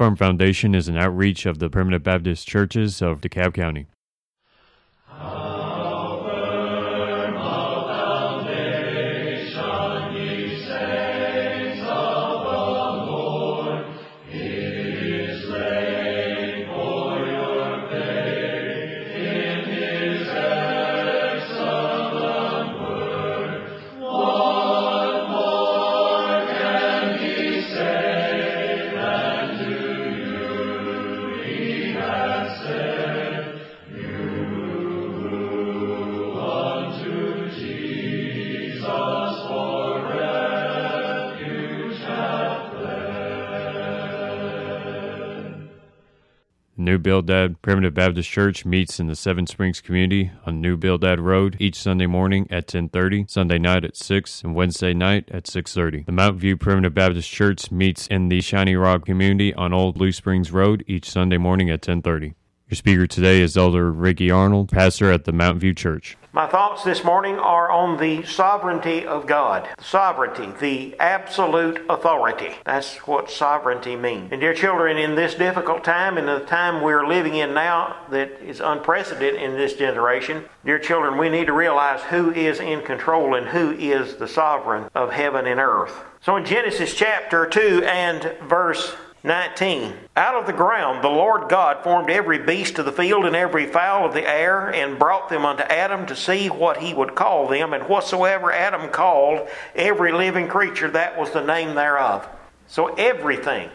Firm Foundation is an outreach of the Primitive Baptist Churches of DeKalb County. New Bildad Primitive Baptist Church meets in the Seven Springs community on New Bildad Road each Sunday morning at 10:30, Sunday night at 6, and Wednesday night at 6:30. The Mount View Primitive Baptist Church meets in the Shiny Rock community on Old Blue Springs Road each Sunday morning at 10:30. Your speaker today is Elder Ricky Arnold, pastor at the Mount View Church. My thoughts this morning are on the sovereignty of God. Sovereignty, the absolute authority. That's what sovereignty means. And dear children, in this difficult time, in the time we're living in now that is unprecedented in this generation, dear children, we need to realize who is in control and who is the sovereign of heaven and earth. So in Genesis chapter 2 and verse 19. Out of the ground the Lord God formed every beast of the field and every fowl of the air, and brought them unto Adam to see what he would call them. And whatsoever Adam called every living creature, that was the name thereof. So everything,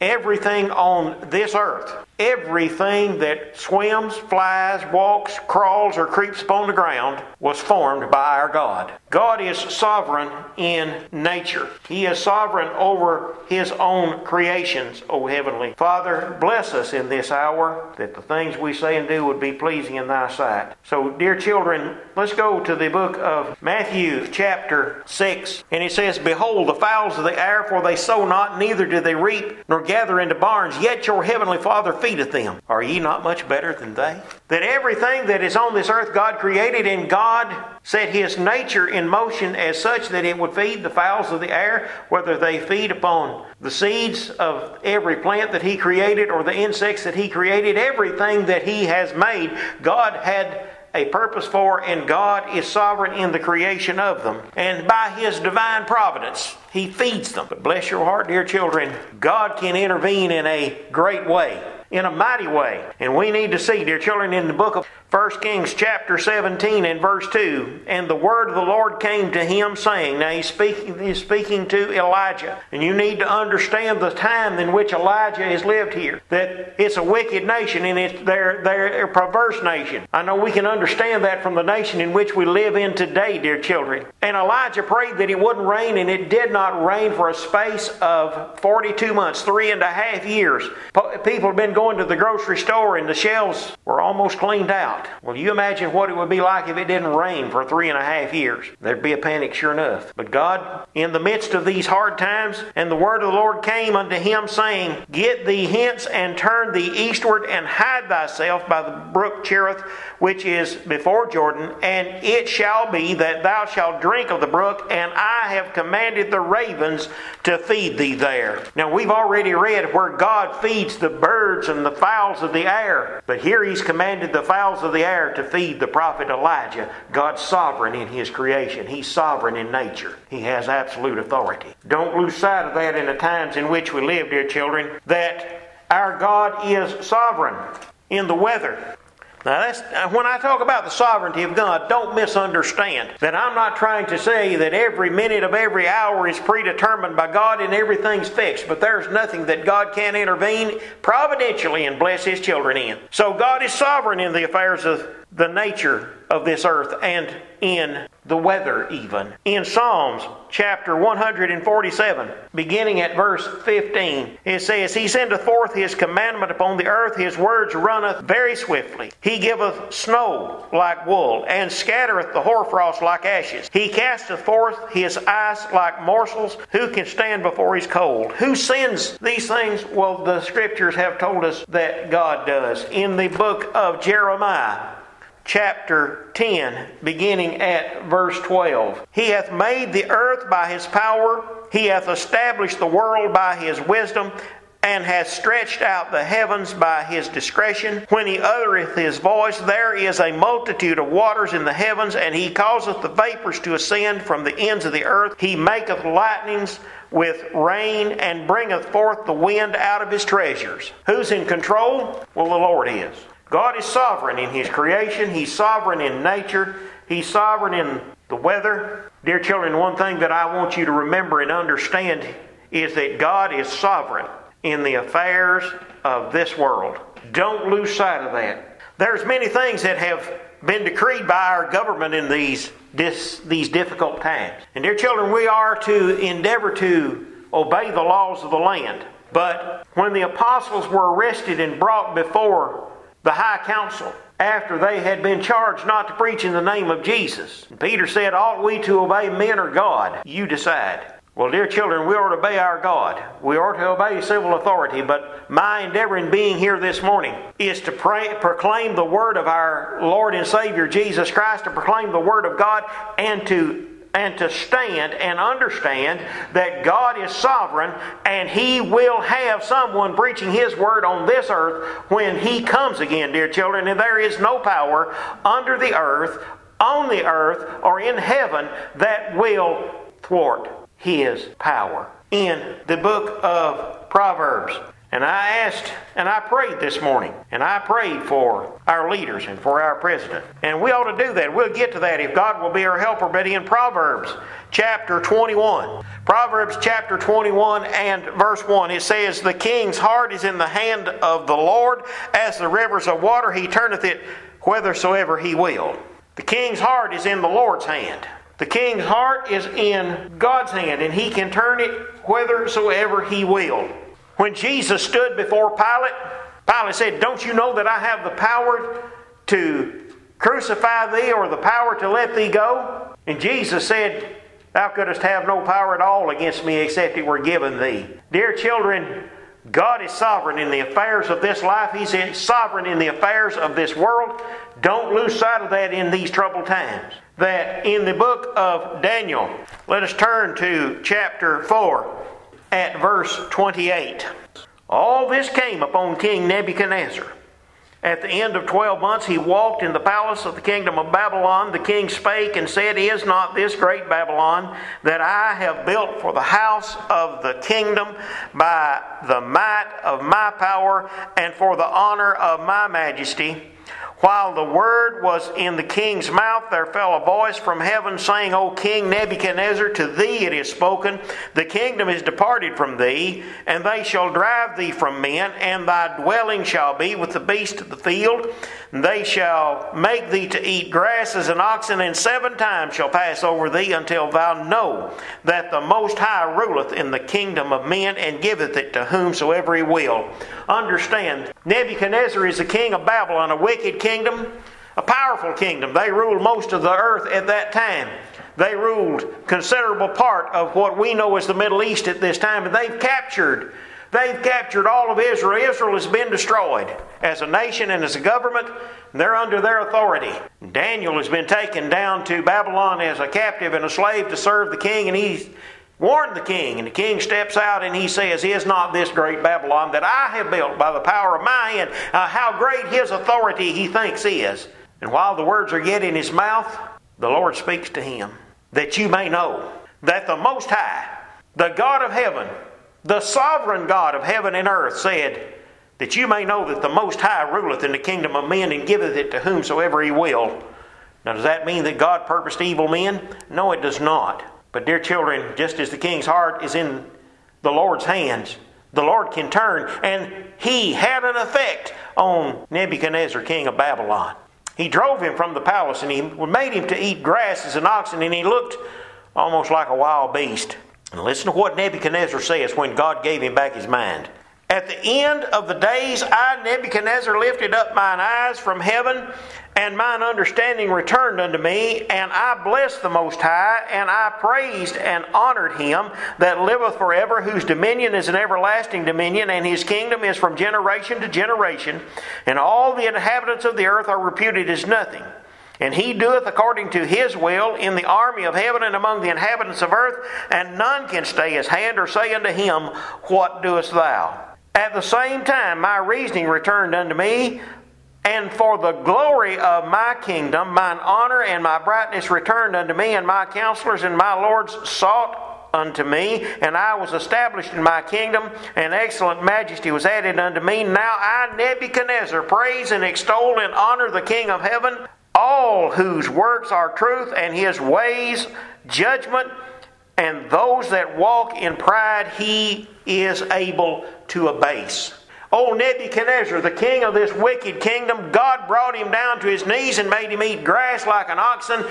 everything on this earth, everything that swims, flies, walks, crawls, or creeps upon the ground was formed by our God. God is sovereign in nature. He is sovereign over His own creations, O Heavenly Father. Bless us in this hour that the things we say and do would be pleasing in Thy sight. So, dear children, let's go to the book of Matthew, chapter 6. And it says, Behold, the fowls of the air, for they sow not, neither do they reap, nor gather into barns, yet your Heavenly Father feedeth them. Are ye not much better than they? That everything that is on this earth God created, and God set His nature in motion as such that it would feed the fowls of the air, whether they feed upon the seeds of every plant that He created or the insects that He created, everything that He has made, God had a purpose for, and God is sovereign in the creation of them. And by His divine providence, He feeds them. But bless your heart, dear children, God can intervene in a great way, in a mighty way. And we need to see, dear children, in the book of 1 Kings chapter 17 and verse 2, and the word of the Lord came to him saying, now he's speaking, he's speaking to Elijah, and you need to understand the time in which Elijah has lived here, that it's a wicked nation and it's they're, they're a perverse nation. I know we can understand that from the nation in which we live in today, dear children. And Elijah prayed that it wouldn't rain, and it did not rain for a space of 42 months, three and a half years. People have been going to the grocery store and the shelves were almost cleaned out. Well, you imagine what it would be like if it didn't rain for three and a half years. There'd be a panic, sure enough. But God, in the midst of these hard times, and the word of the Lord came unto him, saying, Get thee hence and turn thee eastward and hide thyself by the brook Cherith, which is before Jordan, and it shall be that thou shalt drink of the brook, and I have commanded the ravens to feed thee there. Now, we've already read where God feeds the birds and the fowls of the air, but here he's commanded the fowls of the air to feed the prophet Elijah. God's sovereign in his creation, he's sovereign in nature, he has absolute authority. Don't lose sight of that in the times in which we live, dear children, that our God is sovereign in the weather. Now, that's, uh, when I talk about the sovereignty of God, don't misunderstand that I'm not trying to say that every minute of every hour is predetermined by God and everything's fixed, but there's nothing that God can't intervene providentially and bless His children in. So, God is sovereign in the affairs of the nature of this earth and in the weather, even. In Psalms chapter 147, beginning at verse 15, it says, He sendeth forth His commandment upon the earth, His words runneth very swiftly. He giveth snow like wool, and scattereth the hoarfrost like ashes. He casteth forth His ice like morsels. Who can stand before His cold? Who sends these things? Well, the scriptures have told us that God does. In the book of Jeremiah, chapter 10, beginning at verse 12. He hath made the earth by his power, he hath established the world by his wisdom. and hath stretched out the heavens by his discretion. When he uttereth his voice, there is a multitude of waters in the heavens, and he causeth the vapors to ascend from the ends of the earth. He maketh lightnings with rain and bringeth forth the wind out of his treasures. Who's in control? Well, the Lord is. God is sovereign in his creation, he's sovereign in nature, he's sovereign in the weather. Dear children, one thing that I want you to remember and understand is that God is sovereign in the affairs of this world. Don't lose sight of that. There's many things that have been decreed by our government in these this, these difficult times. And dear children, we are to endeavor to obey the laws of the land. But when the apostles were arrested and brought before the high council, after they had been charged not to preach in the name of Jesus, Peter said, Ought we to obey men or God? You decide. Well, dear children, we are to obey our God. We are to obey civil authority, but my endeavor in being here this morning is to pray, proclaim the word of our Lord and Savior Jesus Christ, to proclaim the word of God, and to and to stand and understand that God is sovereign and He will have someone preaching His word on this earth when He comes again, dear children. And there is no power under the earth, on the earth, or in heaven that will thwart his power. In the book of Proverbs, and I asked and I prayed this morning, and I prayed for our leaders and for our president. And we ought to do that. We'll get to that if God will be our helper. But in Proverbs chapter 21, Proverbs chapter 21 and verse 1, it says, The king's heart is in the hand of the Lord, as the rivers of water, he turneth it whithersoever he will. The king's heart is in the Lord's hand. The king's heart is in God's hand, and he can turn it whithersoever he will. When Jesus stood before Pilate, Pilate said, Don't you know that I have the power to crucify thee or the power to let thee go? And Jesus said, Thou couldst have no power at all against me except it were given thee. Dear children, God is sovereign in the affairs of this life. He's sovereign in the affairs of this world. Don't lose sight of that in these troubled times. That in the book of Daniel, let us turn to chapter 4 at verse 28. All this came upon King Nebuchadnezzar. At the end of twelve months, he walked in the palace of the kingdom of Babylon. The king spake and said, Is not this great Babylon that I have built for the house of the kingdom by the might of my power and for the honor of my majesty? While the word was in the king's mouth, there fell a voice from heaven saying, O King Nebuchadnezzar, to thee it is spoken, the kingdom is departed from thee, and they shall drive thee from men, and thy dwelling shall be with the beasts of the field. They shall make thee to eat grass as an oxen, and seven times shall pass over thee until thou know that the Most High ruleth in the kingdom of men, and giveth it to whomsoever he will. Understand, Nebuchadnezzar is the king of Babylon, a wicked king kingdom, a powerful kingdom. They ruled most of the earth at that time. They ruled considerable part of what we know as the Middle East at this time, and they've captured They've captured all of Israel. Israel has been destroyed as a nation and as a government. They're under their authority. Daniel has been taken down to Babylon as a captive and a slave to serve the king, and he's warned the king. And the king steps out and he says, Is not this great Babylon that I have built by the power of my hand? Uh, how great his authority he thinks is. And while the words are yet in his mouth, the Lord speaks to him, that you may know that the Most High, the God of heaven, the sovereign God of heaven and earth, said, That you may know that the Most High ruleth in the kingdom of men and giveth it to whomsoever he will. Now, does that mean that God purposed evil men? No, it does not. But, dear children, just as the king's heart is in the Lord's hands, the Lord can turn. And he had an effect on Nebuchadnezzar, king of Babylon. He drove him from the palace and he made him to eat grass as an oxen, and he looked almost like a wild beast. And listen to what Nebuchadnezzar says when God gave him back his mind. At the end of the days, I, Nebuchadnezzar, lifted up mine eyes from heaven, and mine understanding returned unto me, and I blessed the Most High, and I praised and honored him that liveth forever, whose dominion is an everlasting dominion, and his kingdom is from generation to generation, and all the inhabitants of the earth are reputed as nothing. And he doeth according to his will in the army of heaven and among the inhabitants of earth, and none can stay his hand or say unto him, What doest thou? At the same time, my reasoning returned unto me, and for the glory of my kingdom, mine honor and my brightness returned unto me, and my counselors and my lords sought unto me, and I was established in my kingdom, and excellent majesty was added unto me. Now I, Nebuchadnezzar, praise and extol and honor the King of heaven, all whose works are truth, and his ways judgment, and those that walk in pride he is able to abase. Old Nebuchadnezzar, the king of this wicked kingdom, God brought him down to his knees and made him eat grass like an oxen.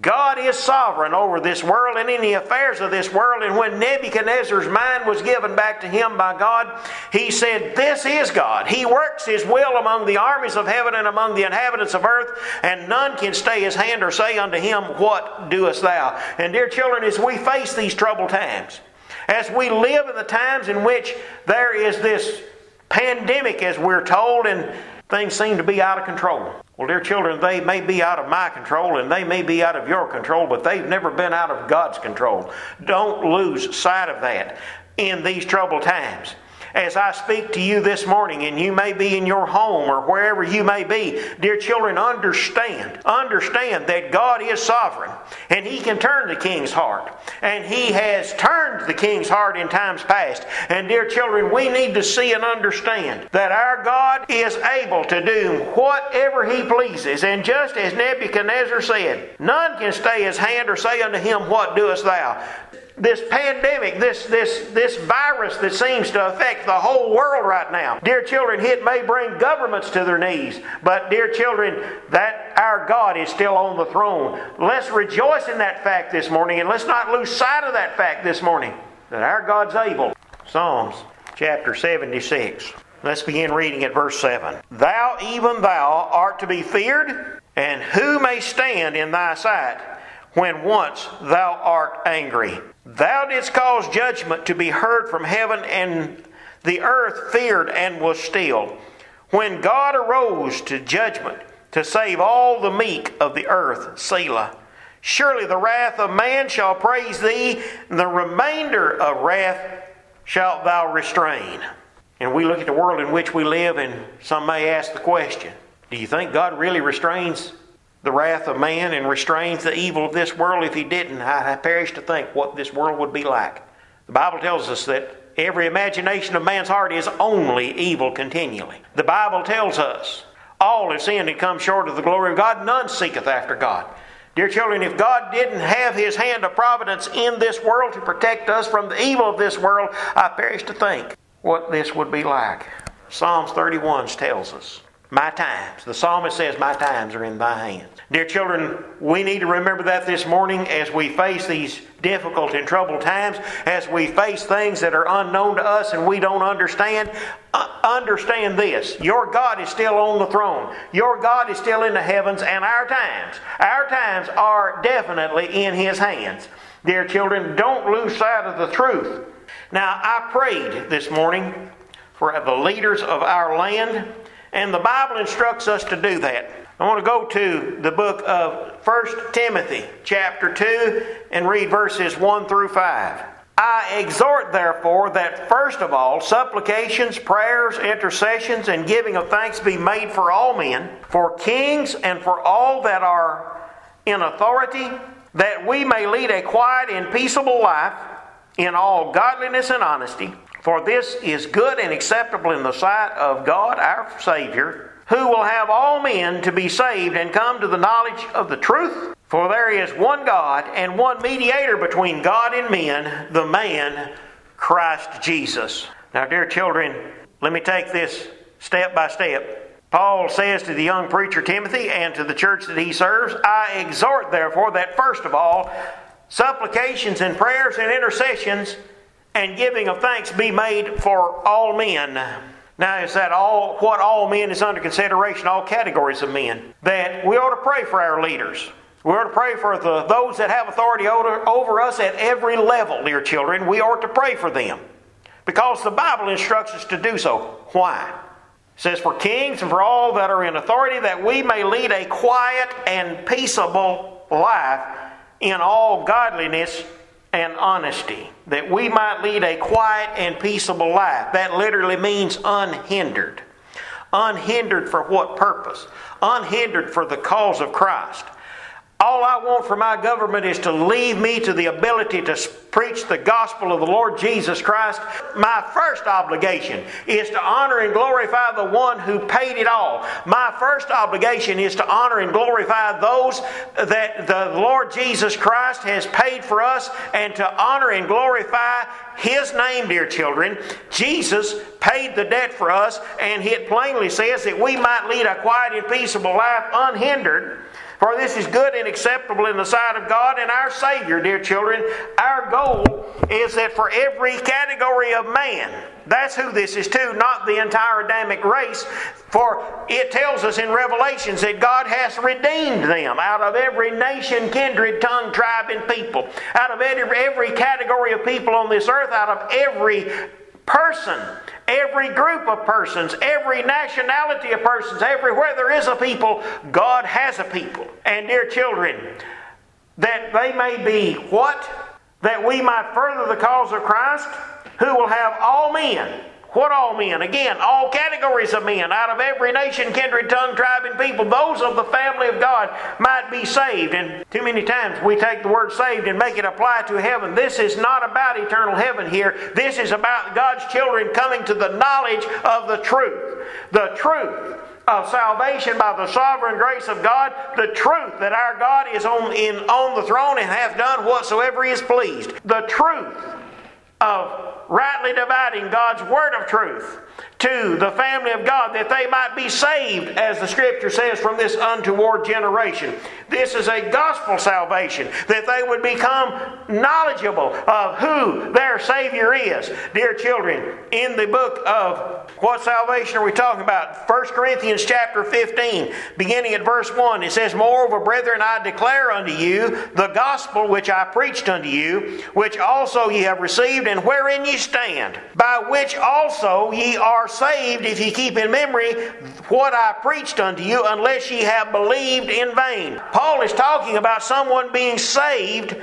God is sovereign over this world and in the affairs of this world. And when Nebuchadnezzar's mind was given back to him by God, he said, This is God. He works his will among the armies of heaven and among the inhabitants of earth, and none can stay his hand or say unto him, What doest thou? And dear children, as we face these troubled times, as we live in the times in which there is this pandemic, as we're told, and things seem to be out of control. Well, dear children, they may be out of my control and they may be out of your control, but they've never been out of God's control. Don't lose sight of that in these troubled times as I speak to you this morning, and you may be in your home or wherever you may be, dear children, understand, understand that God is sovereign and He can turn the king's heart. And He has turned the king's heart in times past. And dear children, we need to see and understand that our God is able to do whatever He pleases. And just as Nebuchadnezzar said, none can stay His hand or say unto him, What doest thou? This pandemic, this, this, this virus that seems to affect the whole world right now. Dear children, it may bring governments to their knees, but dear children, that our God is still on the throne. Let's rejoice in that fact this morning, and let's not lose sight of that fact this morning that our God's able. Psalms chapter 76. Let's begin reading at verse 7. Thou, even thou, art to be feared, and who may stand in thy sight when once thou art angry? Thou didst cause judgment to be heard from heaven, and the earth feared and was still. When God arose to judgment to save all the meek of the earth, Selah. Surely the wrath of man shall praise thee, and the remainder of wrath shalt thou restrain. And we look at the world in which we live, and some may ask the question Do you think God really restrains the wrath of man and restrains the evil of this world. If he didn't, I perish to think what this world would be like. The Bible tells us that every imagination of man's heart is only evil continually. The Bible tells us all have sinned and come short of the glory of God. None seeketh after God. Dear children, if God didn't have His hand of providence in this world to protect us from the evil of this world, I perish to think what this would be like. Psalms 31 tells us my times. The psalmist says, My times are in thy hands. Dear children, we need to remember that this morning as we face these difficult and troubled times, as we face things that are unknown to us and we don't understand. Uh, understand this your God is still on the throne, your God is still in the heavens, and our times, our times are definitely in His hands. Dear children, don't lose sight of the truth. Now, I prayed this morning for the leaders of our land. And the Bible instructs us to do that. I want to go to the book of 1 Timothy, chapter 2, and read verses 1 through 5. I exhort, therefore, that first of all, supplications, prayers, intercessions, and giving of thanks be made for all men, for kings, and for all that are in authority, that we may lead a quiet and peaceable life in all godliness and honesty. For this is good and acceptable in the sight of God our Savior, who will have all men to be saved and come to the knowledge of the truth. For there is one God and one mediator between God and men, the man Christ Jesus. Now, dear children, let me take this step by step. Paul says to the young preacher Timothy and to the church that he serves, I exhort, therefore, that first of all, supplications and prayers and intercessions and giving of thanks be made for all men. Now, is that all what all men is under consideration, all categories of men? That we ought to pray for our leaders. We ought to pray for the, those that have authority over, over us at every level, dear children. We ought to pray for them. Because the Bible instructs us to do so. Why? It says, For kings and for all that are in authority, that we may lead a quiet and peaceable life in all godliness and honesty, that we might lead a quiet and peaceable life. That literally means unhindered. Unhindered for what purpose? Unhindered for the cause of Christ. All I want for my government is to leave me to the ability to preach the gospel of the Lord Jesus Christ. My first obligation is to honor and glorify the one who paid it all. My first obligation is to honor and glorify those that the Lord Jesus Christ has paid for us and to honor and glorify His name, dear children. Jesus paid the debt for us, and it plainly says that we might lead a quiet and peaceable life unhindered. For this is good and acceptable in the sight of God and our Savior, dear children. Our goal is that for every category of man, that's who this is to, not the entire Adamic race. For it tells us in Revelations that God has redeemed them out of every nation, kindred, tongue, tribe, and people. Out of every, every category of people on this earth, out of every person, every group of persons, every nationality of persons, everywhere there is a people, God has a people. And dear children, that they may be what? That we might further the cause of Christ, who will have all men what all men? Again, all categories of men out of every nation, kindred, tongue, tribe, and people. Those of the family of God might be saved. And too many times we take the word saved and make it apply to heaven. This is not about eternal heaven here. This is about God's children coming to the knowledge of the truth. The truth of salvation by the sovereign grace of God, the truth that our God is on, in, on the throne and hath done whatsoever he is pleased. The truth of rightly dividing God's word of truth to the family of God that they might be saved, as the scripture says, from this untoward generation. This is a gospel salvation, that they would become knowledgeable of who their Savior is. Dear children, in the book of what salvation are we talking about? 1 Corinthians chapter 15, beginning at verse 1, it says, Moreover, brethren, I declare unto you the gospel which I preached unto you, which also ye have received, and wherein ye stand, by which also ye are saved, if ye keep in memory what I preached unto you, unless ye have believed in vain. Paul is talking about someone being saved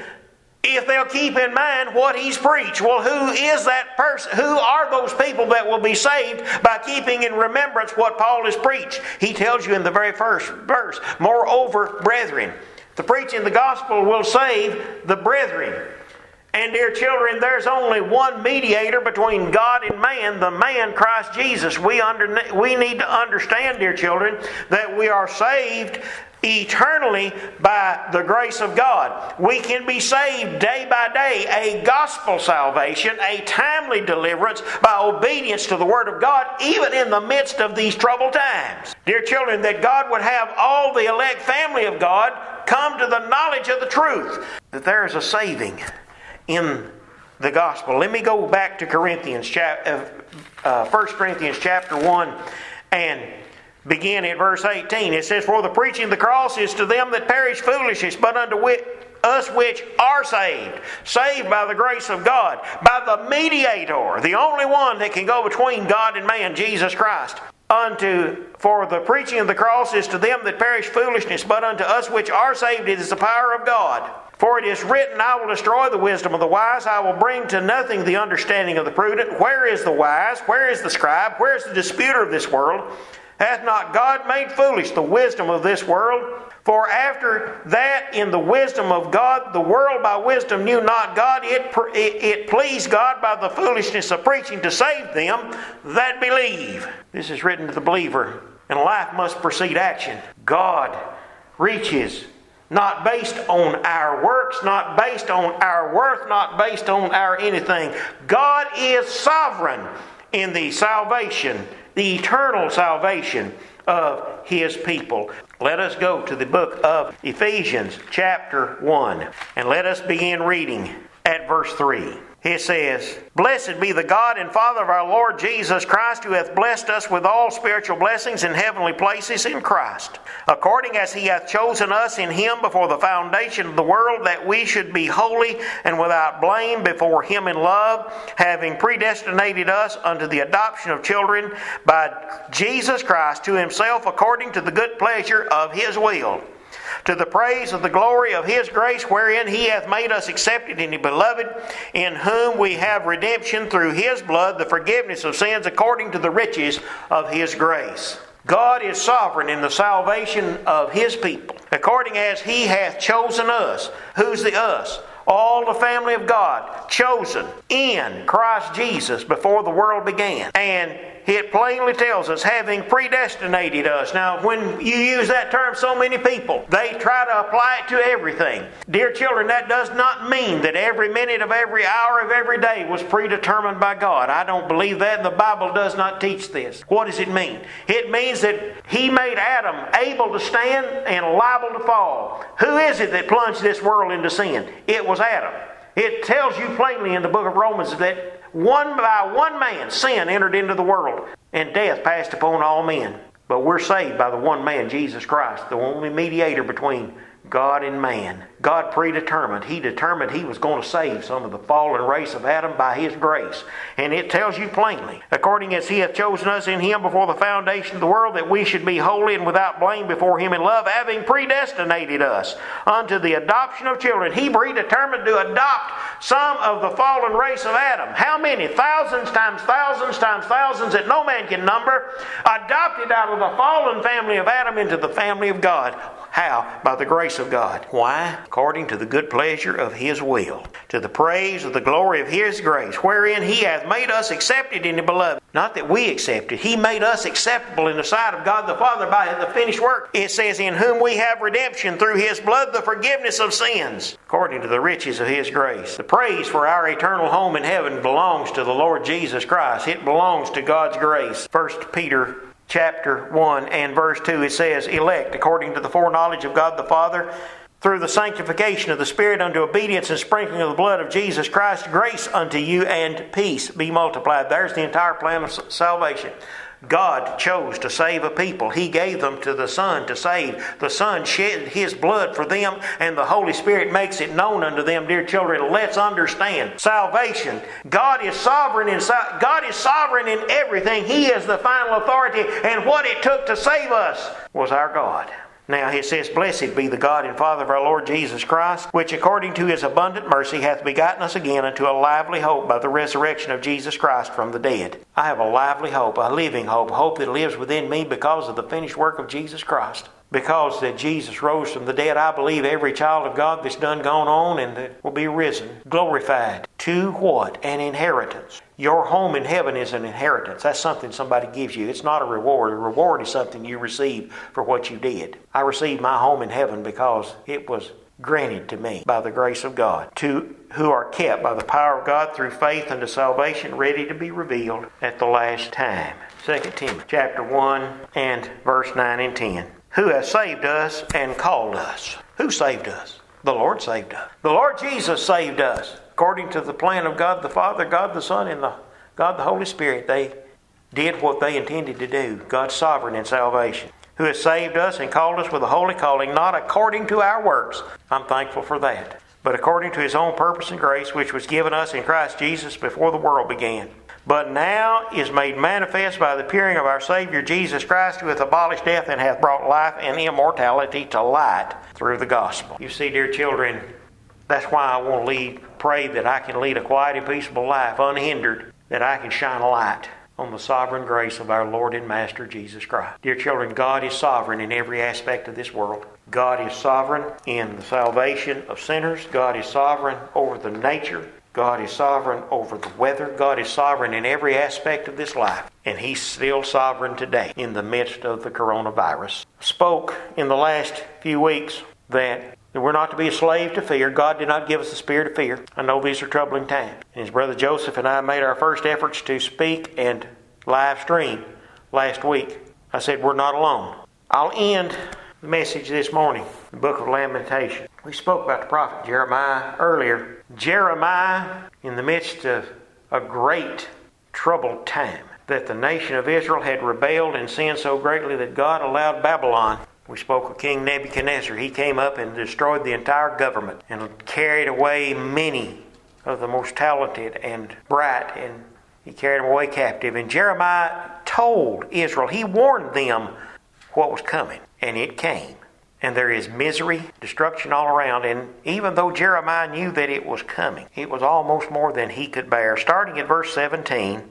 if they'll keep in mind what he's preached. Well, who is that person? Who are those people that will be saved by keeping in remembrance what Paul has preached? He tells you in the very first verse, Moreover, brethren, the preaching of the gospel will save the brethren. And, dear children, there's only one mediator between God and man, the man Christ Jesus. We, under, we need to understand, dear children, that we are saved eternally by the grace of God. We can be saved day by day, a gospel salvation, a timely deliverance by obedience to the Word of God, even in the midst of these troubled times. Dear children, that God would have all the elect family of God come to the knowledge of the truth, that there is a saving in the gospel. Let me go back to Corinthians, chapter, uh, uh 1 Corinthians chapter 1 and begin at verse 18. It says, For the preaching of the cross is to them that perish foolishness, but unto us which are saved, saved by the grace of God, by the mediator, the only one that can go between God and man, Jesus Christ. Unto for the preaching of the cross is to them that perish foolishness, but unto us which are saved it is the power of God. For it is written, I will destroy the wisdom of the wise, I will bring to nothing the understanding of the prudent. Where is the wise? Where is the scribe? Where is the disputer of this world? Hath not God made foolish the wisdom of this world? For after that, in the wisdom of God, the world by wisdom knew not God. It, it, it, pleased God by the foolishness of preaching to save them that believe. This is written to the believer, and life must precede action. God reaches not based on our works, not based on our worth, not based on our anything. God is sovereign in the salvation, the eternal salvation of His people. Let us go to the book of Ephesians, chapter 1, and let us begin reading at verse 3 he says, Blessed be the God and Father of our Lord Jesus Christ, who hath blessed us with all spiritual blessings in heavenly places in Christ, according as he hath chosen us in him before the foundation of the world, that we should be holy and without blame before him in love, having predestinated us unto the adoption of children by Jesus Christ to himself according to the good pleasure of his will to the praise of the glory of his grace, wherein he hath made us accepted in the beloved, in whom we have redemption through his blood, the forgiveness of sins according to the riches of his grace. God is sovereign in the salvation of his people, according as he hath chosen us. Who's the us? all the family of God, chosen in Christ Jesus before the world began. And it plainly tells us, having predestinated us. Now, when you use that term, so many people, they try to apply it to everything. Dear children, that does not mean that every minute of every hour of every day was predetermined by God. I don't believe that, and the Bible does not teach this. What does it mean? It means that He made Adam able to stand and liable to fall. Who is it that plunged this world into sin? It was Adam. It tells you plainly in the book of Romans that one by one man sin entered into the world, and death passed upon all men. But we're saved by the one man, Jesus Christ, the only mediator between God and man. God predetermined. He determined He was going to save some of the fallen race of Adam by His grace. And it tells you plainly, according as He hath chosen us in Him before the foundation of the world, that we should be holy and without blame before Him in love, having predestinated us unto the adoption of children. He predetermined to adopt some of the fallen race of Adam. How many? Thousands times thousands times thousands that no man can number. Adopted out of the fallen family of Adam into the family of God. How? By the grace of God. Why? According to the good pleasure of His will, to the praise of the glory of His grace, wherein He hath made us accepted in the beloved. Not that we accepted, He made us acceptable in the sight of God the Father by the finished work. It says, In whom we have redemption through His blood, the forgiveness of sins, according to the riches of His grace. The praise for our eternal home in heaven belongs to the Lord Jesus Christ. It belongs to God's grace. 1 Peter chapter 1 and verse 2, it says, Elect according to the foreknowledge of God the Father, through the sanctification of the Spirit unto obedience and sprinkling of the blood of Jesus Christ, grace unto you and peace be multiplied. There's the entire plan of salvation. God chose to save a people. He gave them to the Son to save. The Son shed His blood for them, and the Holy Spirit makes it known unto them, dear children. Let's understand salvation. God is sovereign in God is sovereign in everything. He is the final authority, and what it took to save us was our God. Now he says, Blessed be the God and Father of our Lord Jesus Christ, which according to his abundant mercy hath begotten us again unto a lively hope by the resurrection of Jesus Christ from the dead. I have a lively hope, a living hope, hope that lives within me because of the finished work of Jesus Christ because that Jesus rose from the dead, I believe every child of God that's done gone on and that will be risen, glorified to what? An inheritance. Your home in heaven is an inheritance. That's something somebody gives you. It's not a reward. A reward is something you receive for what you did. I received my home in heaven because it was granted to me by the grace of God, to who are kept by the power of God through faith unto salvation, ready to be revealed at the last time. 2 Timothy chapter 1 and verse 9 and 10 who has saved us and called us. Who saved us? The Lord saved us. The Lord Jesus saved us. According to the plan of God the Father, God the Son, and the God the Holy Spirit, they did what they intended to do. God's sovereign in salvation. Who has saved us and called us with a holy calling, not according to our works. I'm thankful for that. But according to his own purpose and grace, which was given us in Christ Jesus before the world began but now is made manifest by the appearing of our Savior Jesus Christ, who hath abolished death and hath brought life and immortality to light through the gospel. You see, dear children, that's why I want to lead, pray that I can lead a quiet and peaceable life, unhindered, that I can shine a light on the sovereign grace of our Lord and Master Jesus Christ. Dear children, God is sovereign in every aspect of this world. God is sovereign in the salvation of sinners. God is sovereign over the nature God is sovereign over the weather. God is sovereign in every aspect of this life. And He's still sovereign today in the midst of the coronavirus. Spoke in the last few weeks that we're not to be a slave to fear. God did not give us the spirit of fear. I know these are troubling times. And his brother Joseph and I made our first efforts to speak and live stream last week. I said, We're not alone. I'll end message this morning, the book of Lamentation. We spoke about the prophet Jeremiah earlier. Jeremiah, in the midst of a great troubled time, that the nation of Israel had rebelled and sinned so greatly that God allowed Babylon. We spoke of King Nebuchadnezzar. He came up and destroyed the entire government and carried away many of the most talented and bright, and he carried them away captive. And Jeremiah told Israel, he warned them what was coming. And it came. and there is misery, destruction all around. And even though Jeremiah knew that it was coming, it was almost more than he could bear. Starting at verse 17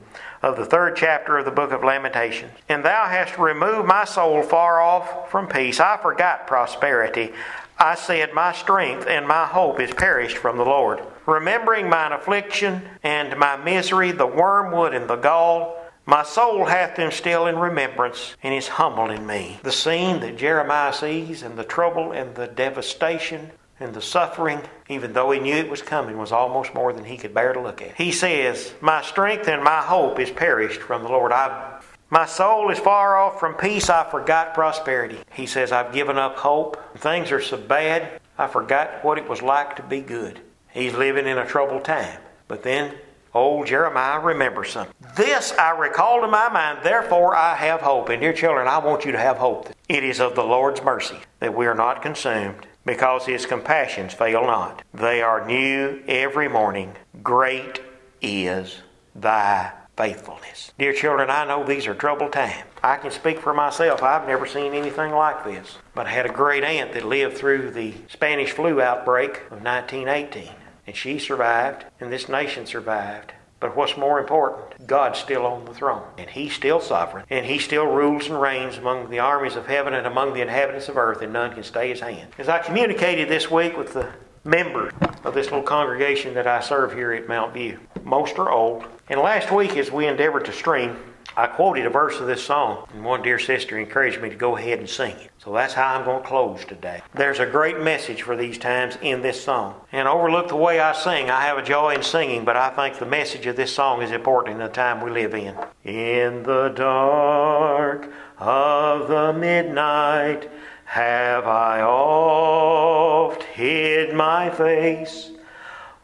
of the third chapter of the book of Lamentations. And thou hast removed my soul far off from peace. I forgot prosperity. I said, My strength and my hope is perished from the Lord. Remembering mine affliction and my misery, the wormwood and the gall, my soul hath them still in remembrance, and is humbled in me. The scene that Jeremiah sees, and the trouble and the devastation and the suffering, even though he knew it was coming, was almost more than he could bear to look at. He says, My strength and my hope is perished from the Lord. I, my soul is far off from peace. I forgot prosperity. He says, I've given up hope. Things are so bad, I forgot what it was like to be good. He's living in a troubled time. But then Old Jeremiah remembers something. This I recall to my mind, therefore I have hope. And dear children, I want you to have hope. It is of the Lord's mercy that we are not consumed, because his compassions fail not. They are new every morning. Great is thy faithfulness. Dear children, I know these are troubled times. I can speak for myself. I've never seen anything like this. But I had a great aunt that lived through the Spanish flu outbreak of 1918. And she survived, and this nation survived. But what's more important, God's still on the throne, and He's still sovereign, and He still rules and reigns among the armies of heaven and among the inhabitants of earth, and none can stay His hand. As I communicated this week with the members of this little congregation that I serve here at Mount View, most are old. And last week, as we endeavored to stream, I quoted a verse of this song, and one dear sister encouraged me to go ahead and sing it. So that's how I'm going to close today. There's a great message for these times in this song. And overlook the way I sing. I have a joy in singing, but I think the message of this song is important in the time we live in. In the dark of the midnight have I oft hid my face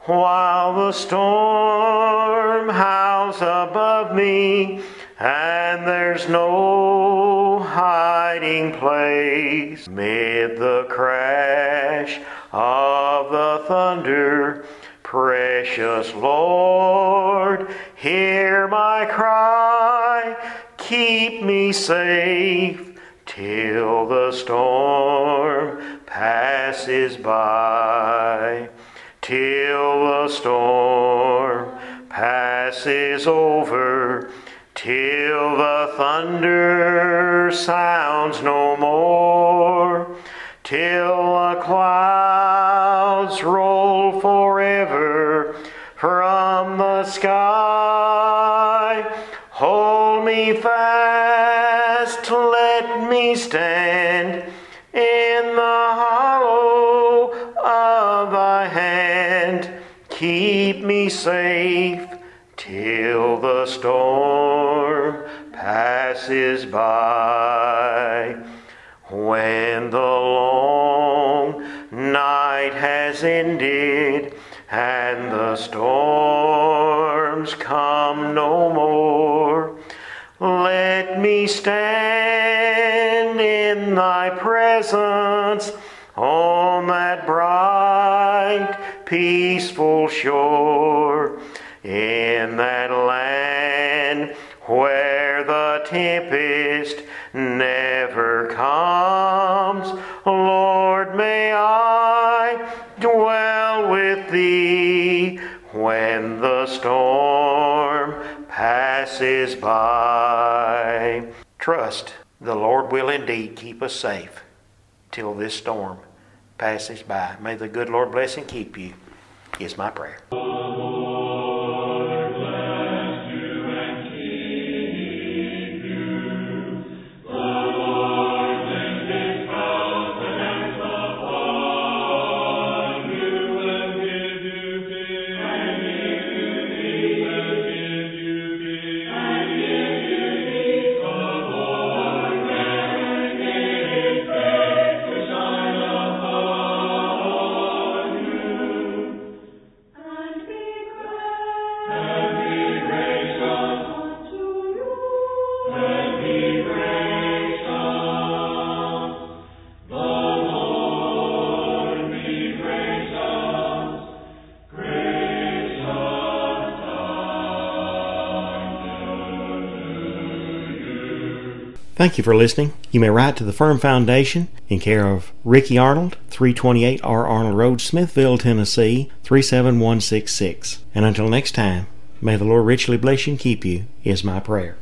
while the storm howls above me and there's no hiding place mid the crash of the thunder. Precious Lord, hear my cry, keep me safe till the storm passes by, till the storm passes over till the thunder sounds no more, till the clouds roll forever from the sky. Hold me fast, let me stand in the hollow of thy hand. Keep me safe till the storm passes by. When the long night has ended and the storms come no more, let me stand in thy presence on that bright, peaceful shore never comes. Lord, may I dwell with thee when the storm passes by. Trust the Lord will indeed keep us safe till this storm passes by. May the good Lord bless and keep you, is my prayer. Thank you for listening. You may write to the Firm Foundation in care of Ricky Arnold, 328 R. Arnold Road, Smithville, Tennessee, 37166. And until next time, may the Lord richly bless you and keep you, is my prayer.